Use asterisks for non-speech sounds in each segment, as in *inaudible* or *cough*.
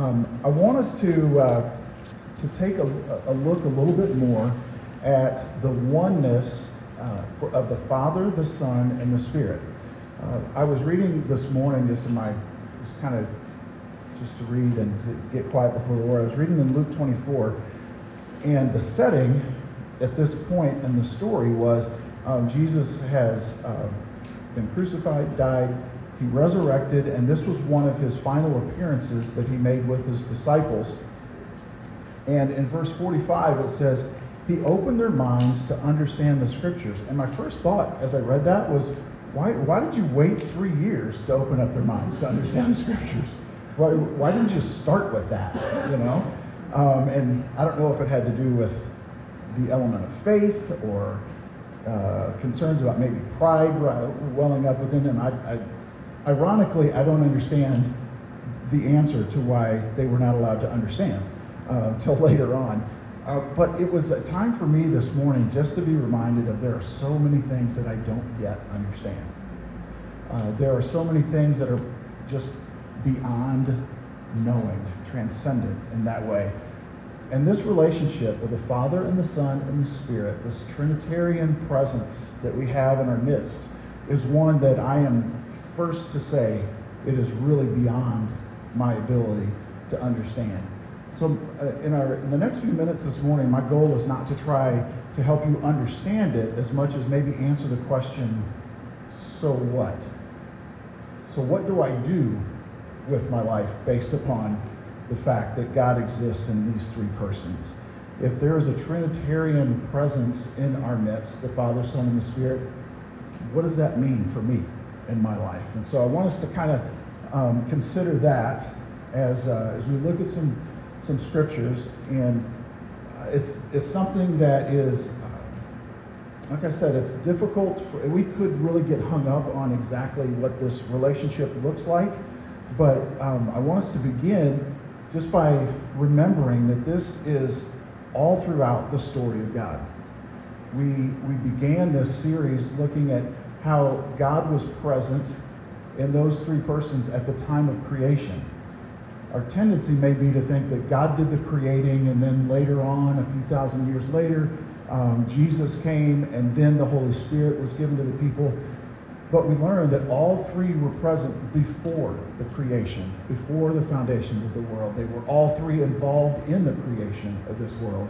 Um, I want us to, uh, to take a, a, look a little bit more at the oneness uh, of the Father, the Son, and the Spirit. Uh, I was reading this morning, just in my, just kind of, just to read and to get quiet before the Lord. I was reading in Luke 24, and the setting at this point in the story was um, Jesus has uh, been crucified, died, he resurrected, and this was one of his final appearances that he made with his disciples. And in verse 45, it says, He opened their minds to understand the scriptures. And my first thought as I read that was, why, why did you wait three years to open up their minds to understand the scriptures? Why, why didn't you start with that? You know? Um, and I don't know if it had to do with the element of faith or uh, concerns about maybe pride welling up within them. I, I Ironically, I don't understand the answer to why they were not allowed to understand uh, until *laughs* later on. Uh, but it was a time for me this morning just to be reminded of there are so many things that I don't yet understand. Uh, there are so many things that are just beyond knowing, transcendent in that way. And this relationship with the Father and the Son and the Spirit, this Trinitarian presence that we have in our midst, is one that I am first to say it is really beyond my ability to understand. So, uh, in, our, in the next few minutes this morning, my goal is not to try to help you understand it as much as maybe answer the question so what? So, what do I do with my life based upon the fact that God exists in these three persons? If there is a Trinitarian presence in our midst, the Father, Son, and the Spirit, what does that mean for me? In my life. And so I want us to kind of um, consider that as, uh, as we look at some, some scriptures. And uh, it's, it's something that is, uh, like I said, it's difficult. For, we could really get hung up on exactly what this relationship looks like. But um, I want us to begin just by remembering that this is all throughout the story of God. We, we began this series looking at how God was present in those three persons at the time of creation. Our tendency may be to think that God did the creating, and then later on, a few thousand years later, um, Jesus came, and then the Holy Spirit was given to the people. But we learned that all three were present before the creation, before the foundations of the world. They were all three involved in the creation of this world.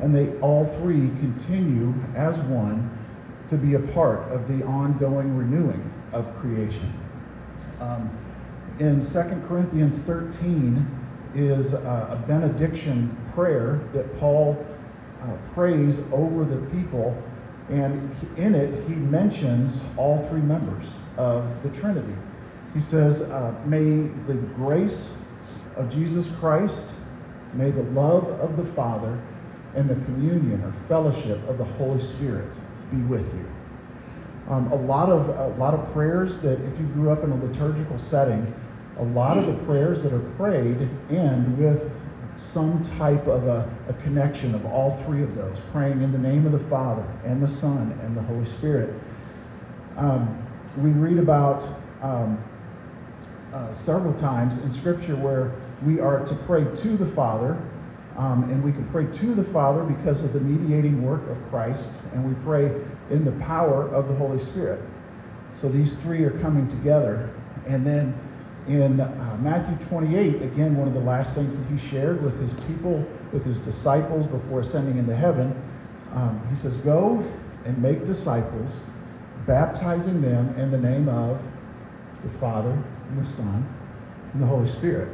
And they all three continue as one to be a part of the ongoing renewing of creation. Um, in 2 Corinthians 13 is a, a benediction prayer that Paul uh, prays over the people, and in it he mentions all three members of the Trinity. He says, uh, May the grace of Jesus Christ, may the love of the Father, and the communion or fellowship of the Holy Spirit be with you. Um, a lot of a lot of prayers that if you grew up in a liturgical setting, a lot of the prayers that are prayed end with some type of a, a, connection of all three of those, praying in the name of the Father and the Son and the Holy Spirit. Um, we read about um, uh, several times in Scripture where we are to pray to the Father um, and we can pray to the Father because of the mediating work of Christ, and we pray in the power of the Holy Spirit. So these three are coming together. And then in uh, Matthew 28, again, one of the last things that he shared with his people, with his disciples before ascending into heaven, um, he says, Go and make disciples, baptizing them in the name of the Father, and the Son, and the Holy Spirit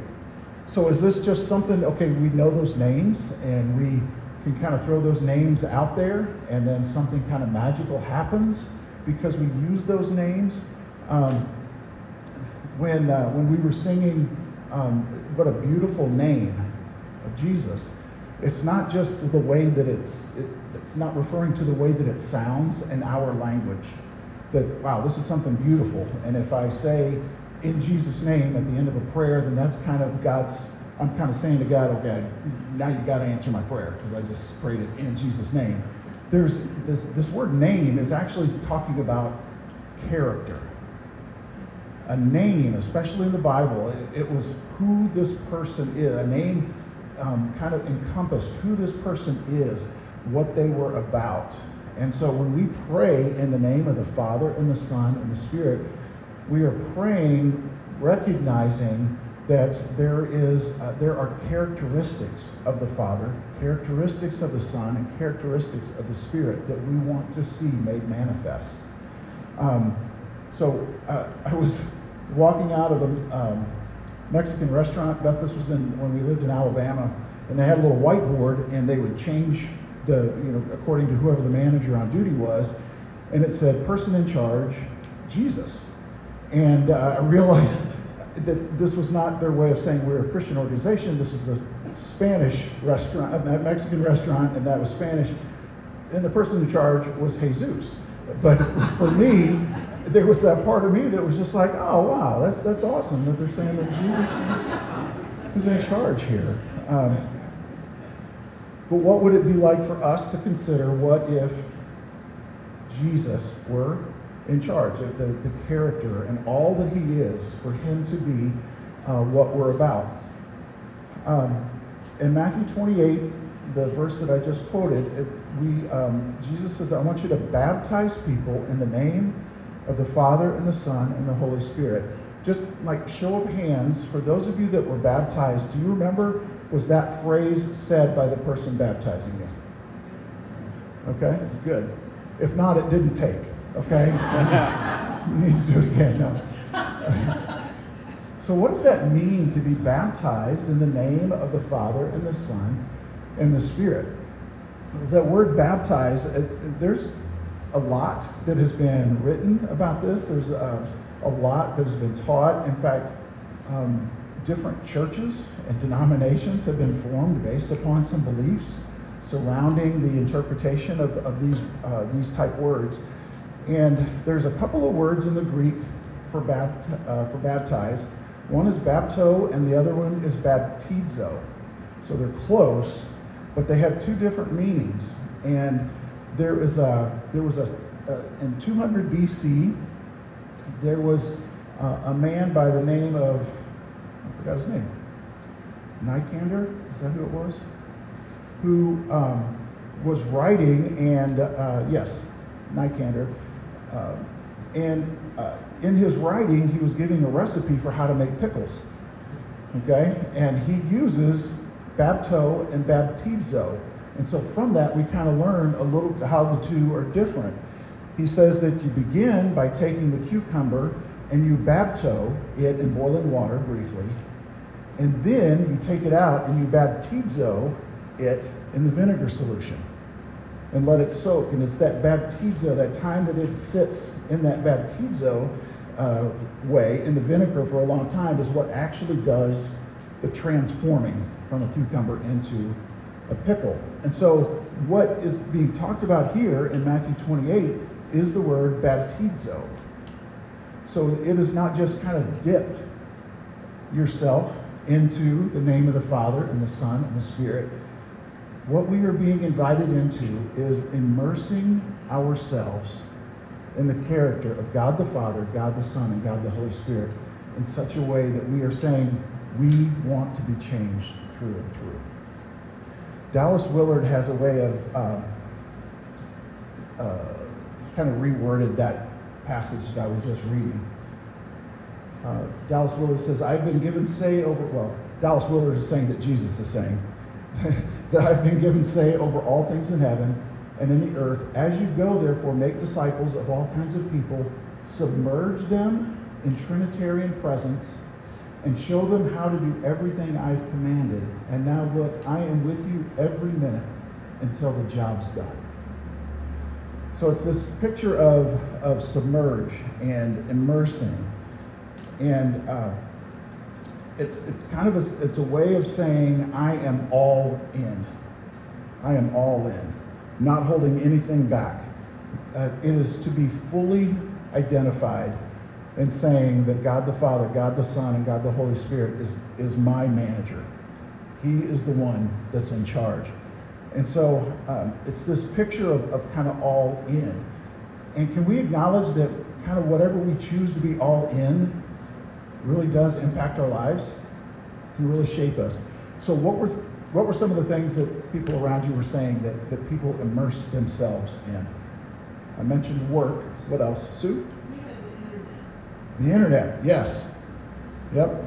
so is this just something, okay, we know those names and we can kind of throw those names out there and then something kind of magical happens because we use those names? Um, when, uh, when we were singing um, What a Beautiful Name of Jesus, it's not just the way that it's, it, it's not referring to the way that it sounds in our language. That, wow, this is something beautiful. And if I say in Jesus' name at the end of a prayer, then that's kind of God's, I'm kind of saying to God, okay, now you've got to answer my prayer because I just prayed it in Jesus' name. There's this, this word name is actually talking about character. a name, especially in the Bible. It, it was who this person is. A name um, kind of encompassed who this person is, what they were about. And so when we pray in the name of the Father and the Son and the Spirit, we are praying recognizing that there is uh, there are characteristics of the Father, characteristics of the Son, and characteristics of the Spirit that we want to see made manifest. Um, so uh, I was walking out of a um, Mexican restaurant. Beth, this was in when we lived in Alabama, and they had a little whiteboard, and they would change the you know according to whoever the manager on duty was, and it said person in charge, Jesus, and uh, I realized that this was not their way of saying we're a Christian organization. This is a Spanish restaurant, a Mexican restaurant, and that was Spanish. And the person in charge was Jesus. But for me, there was that part of me that was just like, oh wow, that's that's awesome that they're saying that Jesus is in charge here. Um, but what would it be like for us to consider what if Jesus were in charge, the, the character and all that he is, for him to be uh, what we're about. Um, in Matthew 28, the verse that I just quoted, it, we, um, Jesus says, I want you to baptize people in the name of the Father and the Son and the Holy Spirit. Just like show of hands, for those of you that were baptized, do you remember, was that phrase said by the person baptizing you? Okay, good. If not, it didn't take. Okay? *laughs* you need to do it again. No. so, what does that mean to be baptized in the name of the Father and the Son and the Spirit? That word baptized, there's a lot that has been written about this. There's a, a lot that has been taught. In fact, um, different churches and denominations have been formed based upon some beliefs surrounding the interpretation of, of these, uh, these type words. And there's a couple of words in the Greek for, bapt- uh, for baptize. One is bapto, and the other one is baptizo. So they're close, but they have two different meanings. And there is a there was a, a in 200 BC there was a, a man by the name of I forgot his name. Nicander is that who it was? Who um, was writing and uh, yes, Nicander uh, and uh, in his writing, he was giving a recipe for how to make pickles. Okay? And he uses bapto and baptizo. And so from that, we kind of learn a little how the two are different. He says that you begin by taking the cucumber and you bapto it in boiling water briefly. And then you take it out and you baptizo it in the vinegar solution and let it soak. And it's that baptizo, that time that it sits in that baptizo uh, way in the vinegar for a long time, is what actually does the transforming from a cucumber into a pickle. And so, what is being talked about here in Matthew 28 is the word baptizo. So, it is not just kind of dip yourself into the name of the Father and the Son and the Spirit what we are being invited into is immersing ourselves in the character of God the Father, God the Son, and God the Holy Spirit in such a way that we are saying we want to be changed through and through. Dallas Willard has a way of um, uh, kind of reworded that passage that I was just reading. Uh, Dallas Willard says, I've been given say over, well, Dallas Willard is saying that Jesus is saying, *laughs* that I've been given say over all things in heaven and in the earth. As you go, therefore, make disciples of all kinds of people, submerge them in Trinitarian presence, and show them how to do everything I've commanded. And now look, I am with you every minute until the job's done. So it's this picture of, of submerge and immersing. And uh, it's, it's kind of a, it's a way of saying, I am all in. I am all in, not holding anything back. Uh, it is to be fully identified and saying that God the Father, God the Son, and God the Holy Spirit is, is my manager. He is the one that's in charge. And so um, it's this picture of, of kind of all in. And can we acknowledge that kind of whatever we choose to be all in really does impact our lives, can really shape us. So, what were, what were some of the things that people around you were saying that, that people immerse themselves in? I mentioned work. What else? Sue? The internet, the internet, yes. Yep.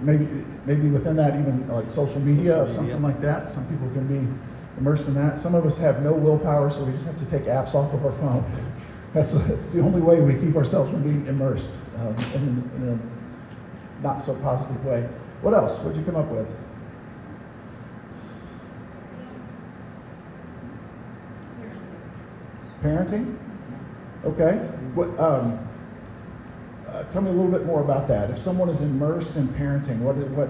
Maybe, maybe within that, even like social media Social or something like that. Some people can be immersed in that. Some of us have no willpower, so we just have to take apps off of our phone. That's, that's the only way we keep ourselves from being immersed um, in, in a not so positive way. What else? What'd you come up with? Parenting? Okay. What, um, uh, tell me a little bit more about that. If someone is immersed in parenting, what, is- what,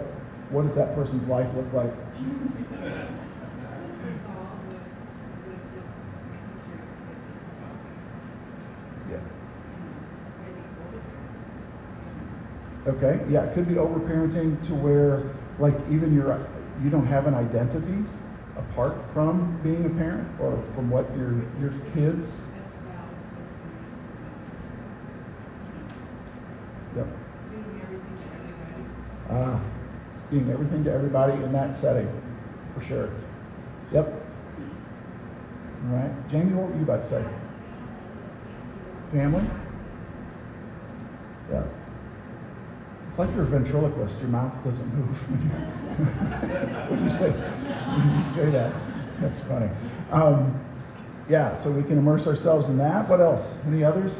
what does that person's life look like? *laughs* Okay, yeah, it could be overparenting to where, like, even your, you don't have an identity apart from being a parent or from what your, your kids. Yep. Ah, being everything to everybody in that setting, for sure. Yep. All right, Jamie, what were you about to say? Family? Yeah. It's like you're a ventriloquist. Your mouth doesn't move *laughs* when you, say when you say that. That's funny. Um, yeah, so we can immerse ourselves in that. What else? Any others?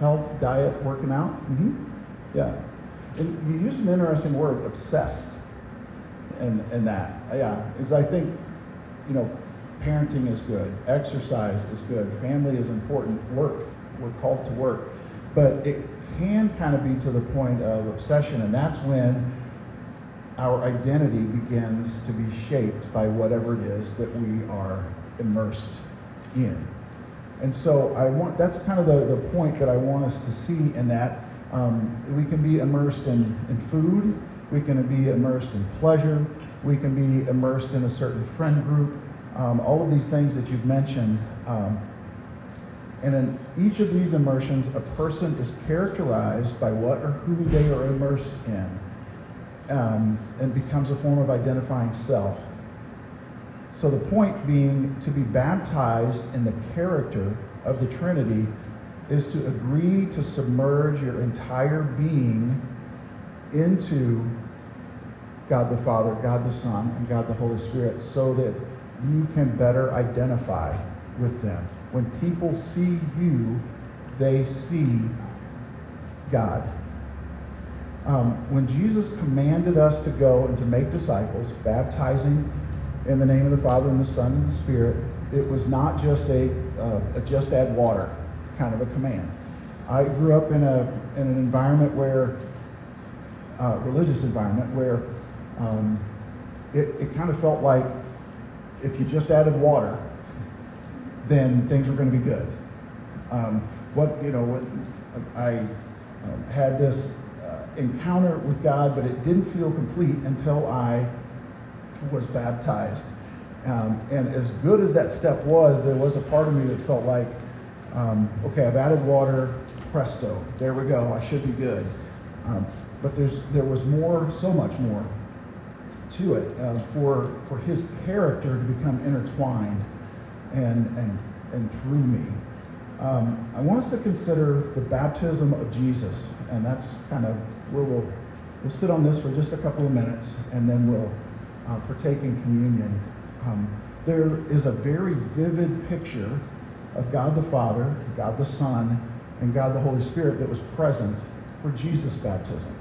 Health, diet. Working out. hmm Yeah. And you use an interesting word, obsessed, in, in that. Yeah, is I think, you know, parenting is good, exercise is good, family is important, work, we're called to work. But it can kind of be to the point of obsession, and that's when our identity begins to be shaped by whatever it is that we are immersed in. And so I want that's kind of the, the point that I want us to see in that um, we can be immersed in, in food, we can be immersed in pleasure, we can be immersed in a certain friend group, um, all of these things that you've mentioned. Um, and in each of these immersions, a person is characterized by what or who they are immersed in um, and becomes a form of identifying self. So the point being to be baptized in the character of the Trinity is to agree to submerge your entire being into God the Father, God the Son, and God the Holy Spirit so that you can better identify with them. When people see you, they see God. Um, when Jesus commanded us to go and to make disciples, baptizing in the name of the Father and the Son and the Spirit, it was not just a, uh, a just add water kind of a command. I grew up in a in an environment where, uh, religious environment where, um, it, it kind of felt like if you just added water, then things were going to be good. Um, what you know, what, I um, had this uh, encounter with God, but it didn't feel complete until I was baptized. Um, and as good as that step was, there was a part of me that felt like, um, okay, I've added water, presto, there we go, I should be good. Um, but there's there was more, so much more to it uh, for for His character to become intertwined and and and through me. Um, I want us to consider the baptism of Jesus, and that's kind of where we'll we'll sit on this for just a couple of minutes, and then we'll uh, partake in communion. Um, there is a very vivid picture of God the Father, God the Son, and God the Holy Spirit that was present for Jesus' baptism.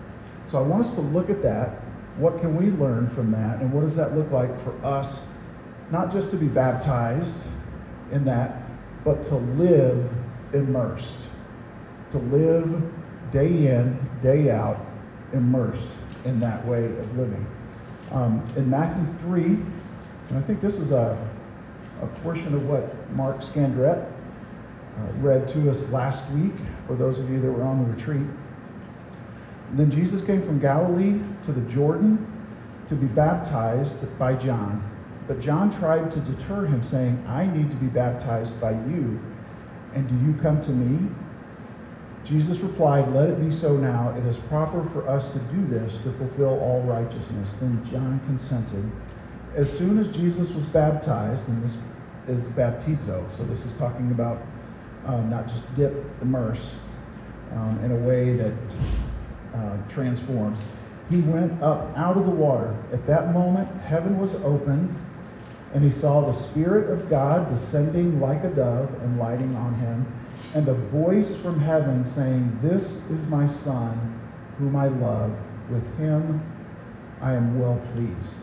So I want us to look at that. What can we learn from that? And what does that look like for us, not just to be baptized in that, but to live immersed? To live day in, day out, immersed in that way of living. Um, in Matthew 3, and I think this is a, a portion of what Mark Scandrette uh, read to us last week, for those of you that were on the retreat. Then Jesus came from Galilee to the Jordan to be baptized by John. But John tried to deter him, saying, I need to be baptized by you, and do you come to me? Jesus replied, Let it be so now. It is proper for us to do this to fulfill all righteousness. Then John consented. As soon as Jesus was baptized, and this is baptizo, so this is talking about um, not just dip, immerse, um, in a way that uh, transforms. He went up out of the water. At that moment, heaven was opened, and he saw the Spirit of God descending like a dove and lighting on him, and a voice from heaven saying, This is my Son, whom I love. With him I am well pleased.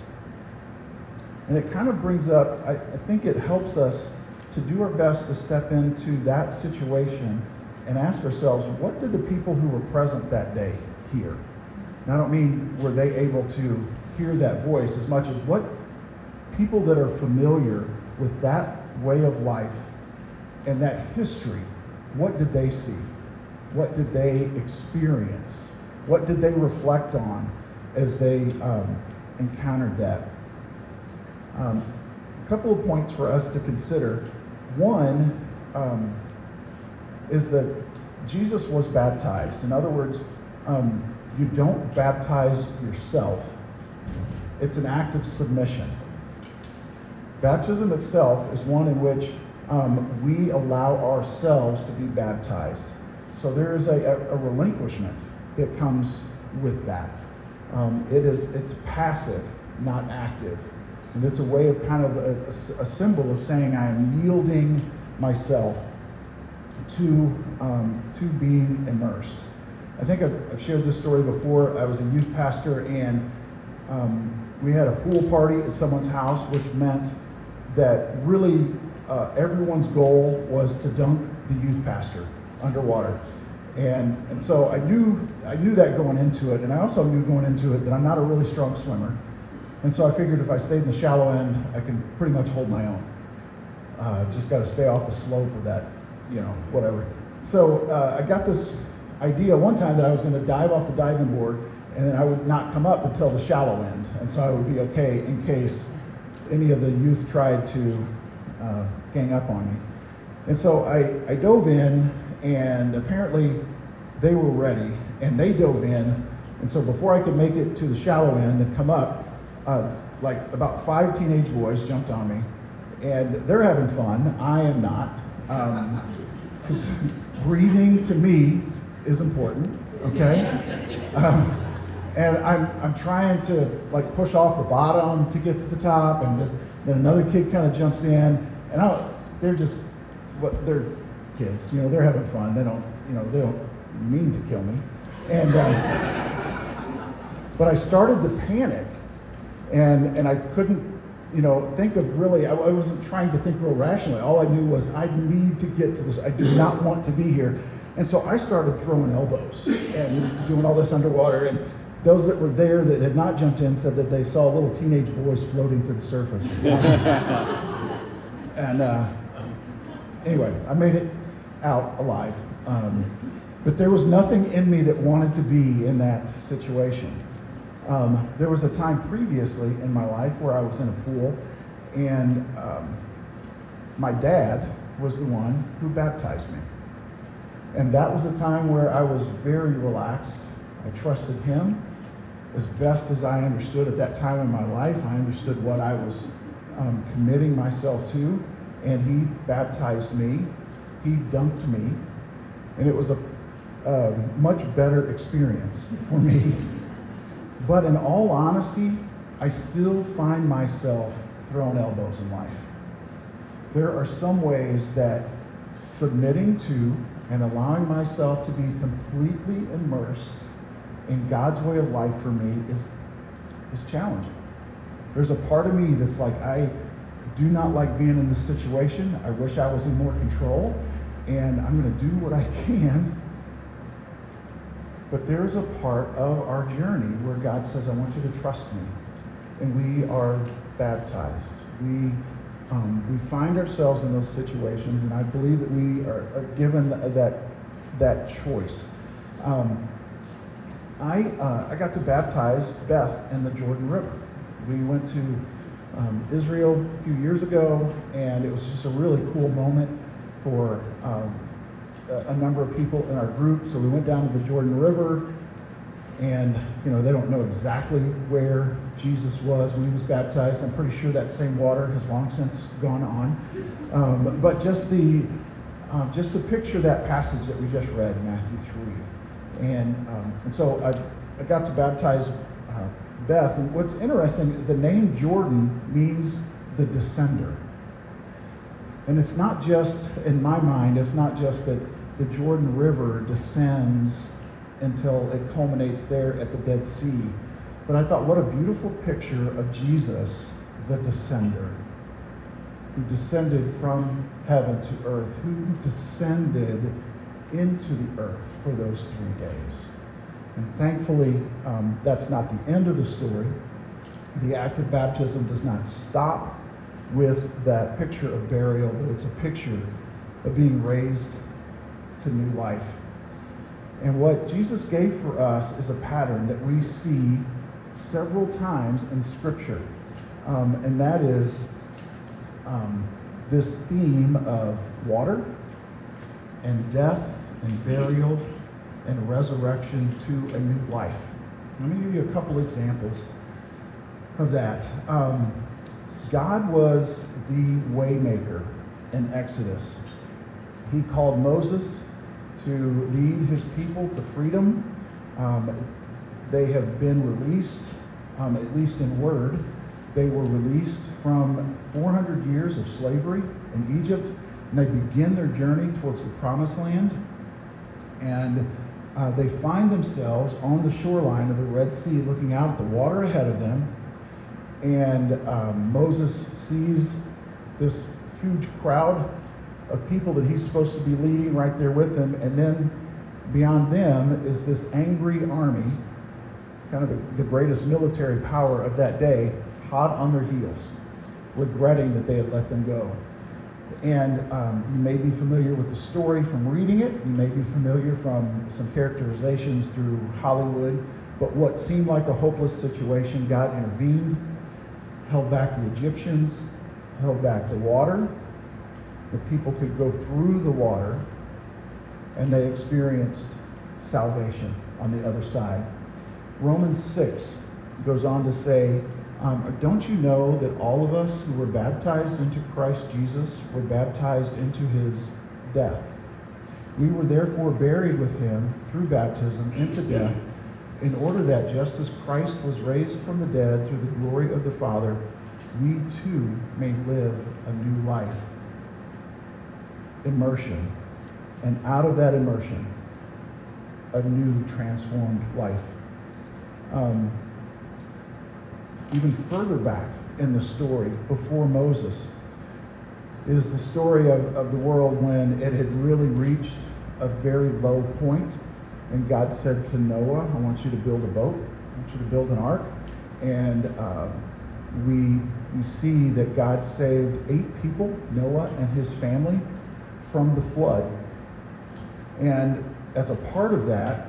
And it kind of brings up, I, I think it helps us to do our best to step into that situation and ask ourselves, what did the people who were present that day hear? And I don't mean were they able to hear that voice as much as what people that are familiar with that way of life and that history, what did they see? What did they experience? What did they reflect on as they um, encountered that? Um, a couple of points for us to consider. One um, is that Jesus was baptized. In other words, um, you don't baptize yourself, it's an act of submission. Baptism itself is one in which um, we allow ourselves to be baptized. So there is a, a, a relinquishment that comes with that. Um, it is it's passive, not active. And it's a way of kind of a, a, symbol of saying I am yielding myself to, um, to being immersed. I think I've, I've, shared this story before. I was a youth pastor, and um, we had a pool party at someone's house, which meant that really uh, everyone's goal was to dunk the youth pastor underwater. And, and so I knew, I knew that going into it, and I also knew going into it that I'm not a really strong swimmer. And so I figured if I stayed in the shallow end, I can pretty much hold my own. Uh, just got to stay off the slope of that, you know, whatever. So uh, I got this idea one time that I was going to dive off the diving board and then I would not come up until the shallow end. And so I would be okay in case any of the youth tried to uh, gang up on me. And so I, I dove in, and apparently they were ready, and they dove in. And so before I could make it to the shallow end and come up, uh, like about five teenage boys jumped on me, and they're having fun. I am not. Um, *laughs* breathing to me is important, okay? Um, and I'm, I'm trying to like push off the bottom to get to the top, and then another kid kind of jumps in, and I, they're just, what they're kids, you know, they're having fun. They don't, you know, they don't mean to kill me, and um, but I started to panic, and and I couldn't you know, think of really, I, I, wasn't trying to think real rationally. All I knew was I need to get to this. I do not want to be here. And so I started throwing elbows and doing all this underwater. And those that were there that had not jumped in said that they saw little teenage boys floating to the surface. *laughs* and uh, anyway, I made it out alive. Um, but there was nothing in me that wanted to be in that situation. Um, there was a time previously in my life where I was in a pool, and um, my dad was the one who baptized me. And that was a time where I was very relaxed. I trusted him as best as I understood at that time in my life. I understood what I was um, committing myself to, and he baptized me. He dunked me, and it was a, a much better experience for me but in all honesty, I still find myself throwing elbows in life. There are some ways that submitting to and allowing myself to be completely immersed in God's way of life for me is, is challenging. There's a part of me that's like, I do not like being in this situation. I wish I was in more control, and I'm going to do what I *laughs* can but there is a part of our journey where God says, I want you to trust me. And we are baptized. We, um, we find ourselves in those situations, and I believe that we are, are given that, that choice. Um, I, uh, I got to baptize Beth in the Jordan River. We went to um, Israel a few years ago, and it was just a really cool moment for um, a, a number of people in our group. So we went down to the Jordan River, and you know they don't know exactly where Jesus was when he was baptized. I'm pretty sure that same water has long since gone on. Um, but just the um, just to picture that passage that we just read, in Matthew three, and um, and so I, I got to baptize uh, Beth. And what's interesting, the name Jordan means the descender. And it's not just, in my mind, it's not just that the Jordan River descends until it culminates there at the Dead Sea. But I thought, what a beautiful picture of Jesus, the descender, who descended from heaven to earth, who descended into the earth for those three days. And thankfully, um, that's not the end of the story. The act of baptism does not stop with that picture of burial, but it's a picture of being raised to new life. And what Jesus gave for us is a pattern that we see several times in Scripture. Um, and that is um, this theme of water and death and burial and resurrection to a new life. Let me give you a couple examples of that. Um, God was the waymaker in Exodus. He called Moses to lead his people to freedom. Um, they have been released, um, at least in word. They were released from 400 years of slavery in Egypt, and they begin their journey towards the promised land. And uh, they find themselves on the shoreline of the Red Sea, looking out at the water ahead of them and um, Moses sees this huge crowd of people that he's supposed to be leading right there with him. And then beyond them is this angry army, kind of the, the greatest military power of that day, hot on their heels, regretting that they had let them go. And um, you may be familiar with the story from reading it. You may be familiar from some characterizations through Hollywood. But what seemed like a hopeless situation, God intervened held back the Egyptians, held back the water. The people could go through the water, and they experienced salvation on the other side. Romans 6 goes on to say, um, Don't you know that all of us who were baptized into Christ Jesus were baptized into his death? We were therefore buried with him through baptism into death in order that just as Christ was raised from the dead through the glory of the Father, we too may live a new life. Immersion. And out of that immersion, a new transformed life. Um, even further back in the story, before Moses, is the story of, of the world when it had really reached a very low point and God said to Noah, I want you to build a boat. I want you to build an ark. And uh, we, we see that God saved eight people, Noah and his family, from the flood. And as a part of that,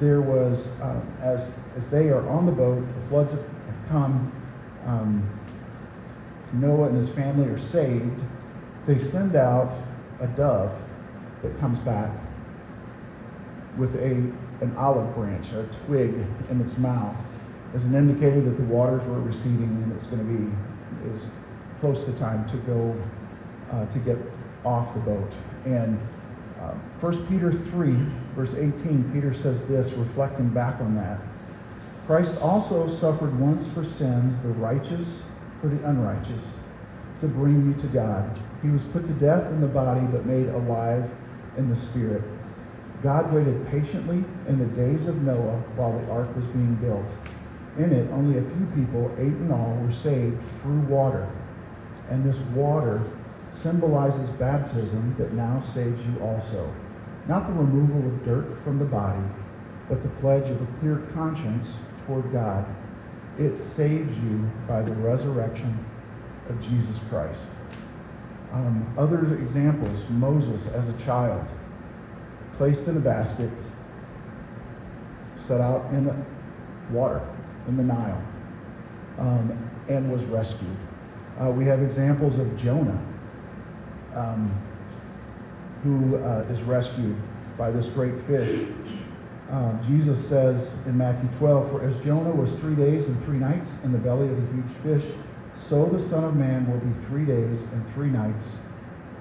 there was, uh, as, as they are on the boat, the floods have come, um, Noah and his family are saved. They send out a dove that comes back with a, an olive branch or a twig in its mouth as an indicator that the waters were receding and it was going to be, it was close to time to go, uh, to get off the boat. And uh, 1 Peter 3, verse 18, Peter says this, reflecting back on that. Christ also suffered once for sins, the righteous for the unrighteous, to bring you to God. He was put to death in the body, but made alive in the spirit God waited patiently in the days of Noah while the ark was being built. In it, only a few people, eight in all, were saved through water. And this water symbolizes baptism that now saves you also. Not the removal of dirt from the body, but the pledge of a clear conscience toward God. It saves you by the resurrection of Jesus Christ. Um, other examples Moses as a child placed in a basket, set out in the water, in the Nile. um, and was rescued. Uh, we have examples of Jonah, um, who uh, is rescued by this great fish. Uh, Jesus says in Matthew 12, For as Jonah was three days and three nights in the belly of a huge fish, so the Son of Man will be three days and three nights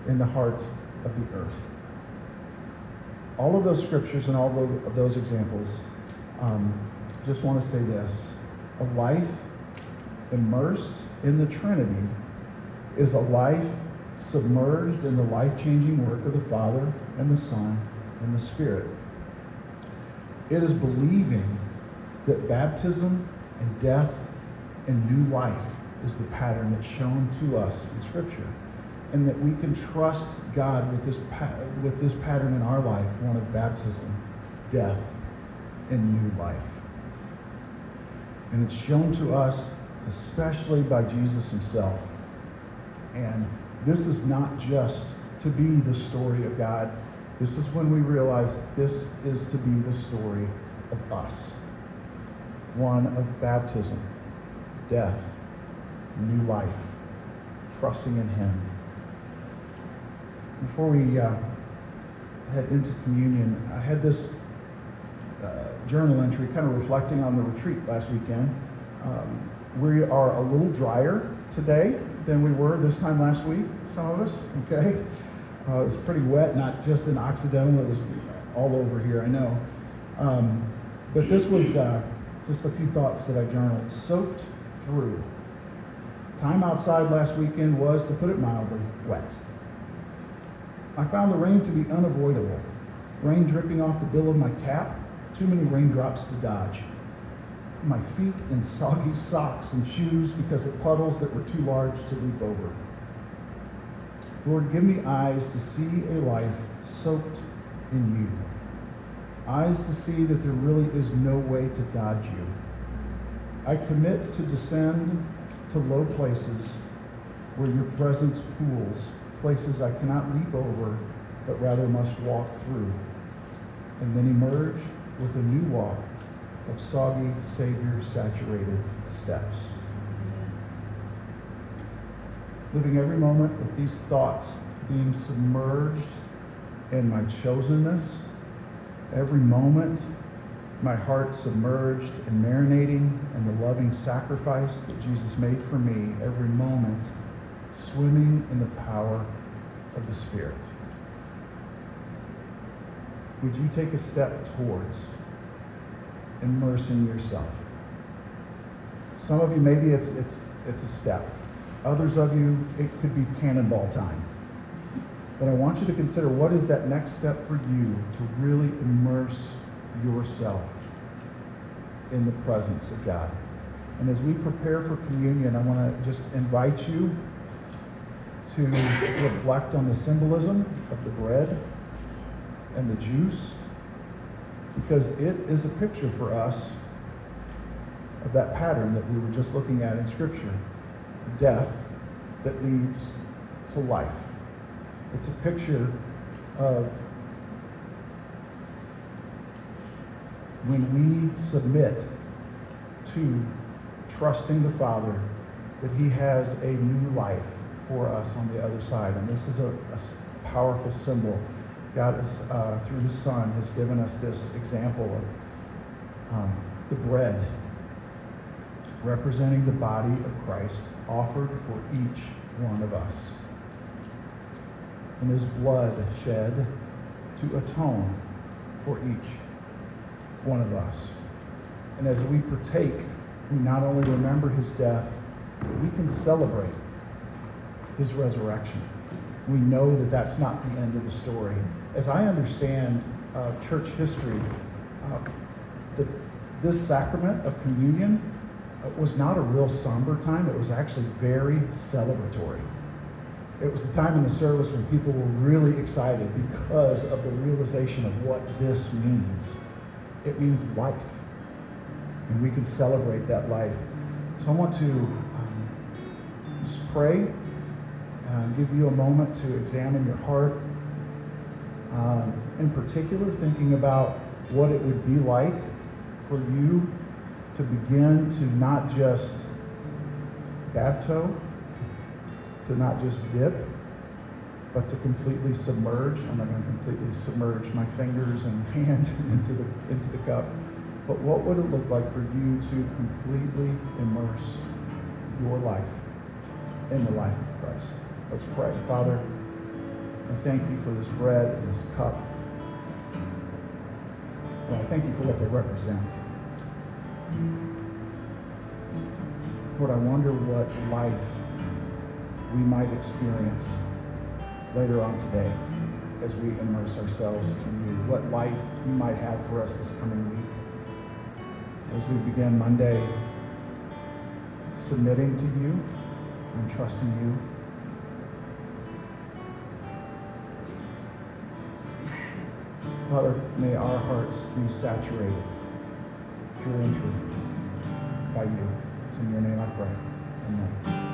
in the heart of the earth. All of those scriptures and all of those examples, um, just want to say this. A life immersed in the Trinity is a life submerged in the life changing work of the Father and the Son and the Spirit. It is believing that baptism and death and new life is the pattern that's shown to us in Scripture. And that we can trust God with this, with this pattern in our life one of baptism, death, and new life. And it's shown to us especially by Jesus himself. And this is not just to be the story of God. This is when we realize this is to be the story of us one of baptism, death, new life, trusting in Him. Before we uh, head into communion, I had this uh, journal entry kind of reflecting on the retreat last weekend. Um, we are a little drier today than we were this time last week, some of us, okay? Uh, it was pretty wet, not just in Occidental, it was all over here, I know. Um, but this was uh, just a few thoughts that I journaled. Soaked through. Time outside last weekend was, to put it mildly, wet. I found the rain to be unavoidable. Rain dripping off the bill of my cap, too many raindrops to dodge my feet in soggy socks and shoes because of puddles that were too large to leap over. Lord, give me eyes to see a life soaked in you. Eyes to see that there really is no way to dodge you. I commit to descend to low places where your presence pools, places I cannot leap over, but rather must walk through, and then emerge with a new walk of soggy, Savior saturated steps. Living every moment with these thoughts being submerged in my chosenness, every moment my heart submerged and marinating in the loving sacrifice that Jesus made for me, every moment swimming in the power of the Spirit. Would you take a step towards immersing yourself. Some of you, maybe it's, it's, it's a step. Others of you, it could be cannonball time. But I want you to consider what is that next step for you to really immerse yourself in the presence of God. And as we prepare for communion, I want to just invite you to reflect on the symbolism of the bread and the juice because it is a picture for us of that pattern that we were just looking at in Scripture death that leads to life. It's a picture of when we submit to trusting the Father that He has a new life for us on the other side. And this is a, a powerful symbol God, uh, through his Son, has given us this example of um, the bread representing the body of Christ offered for each one of us, and his blood shed to atone for each one of us. And as we partake, we not only remember his death, but we can celebrate his resurrection. We know that that's not the end of the story as I understand uh, church history, uh, the, this sacrament of communion uh, was not a real somber time. It was actually very celebratory. It was the time in the service when people were really excited because of the realization of what this means. It means life. And we can celebrate that life. So I want to um, just pray and give you a moment to examine your heart um, in particular, thinking about what it would be like for you to begin to not just bapto, to not just dip, but to completely submerge. I'm not going to completely submerge my fingers and *laughs* hand into the, into the cup. But what would it look like for you to completely immerse your life in the life of Christ? Let's pray. Father, I thank you for this bread and this cup. And I thank you for what they represent. Lord, I wonder what life we might experience later on today as we immerse ourselves in you. What life you might have for us this coming week. As we begin Monday submitting to you and trusting you. Father, may our hearts be saturated, pure and by you. It's in your name I pray. Amen.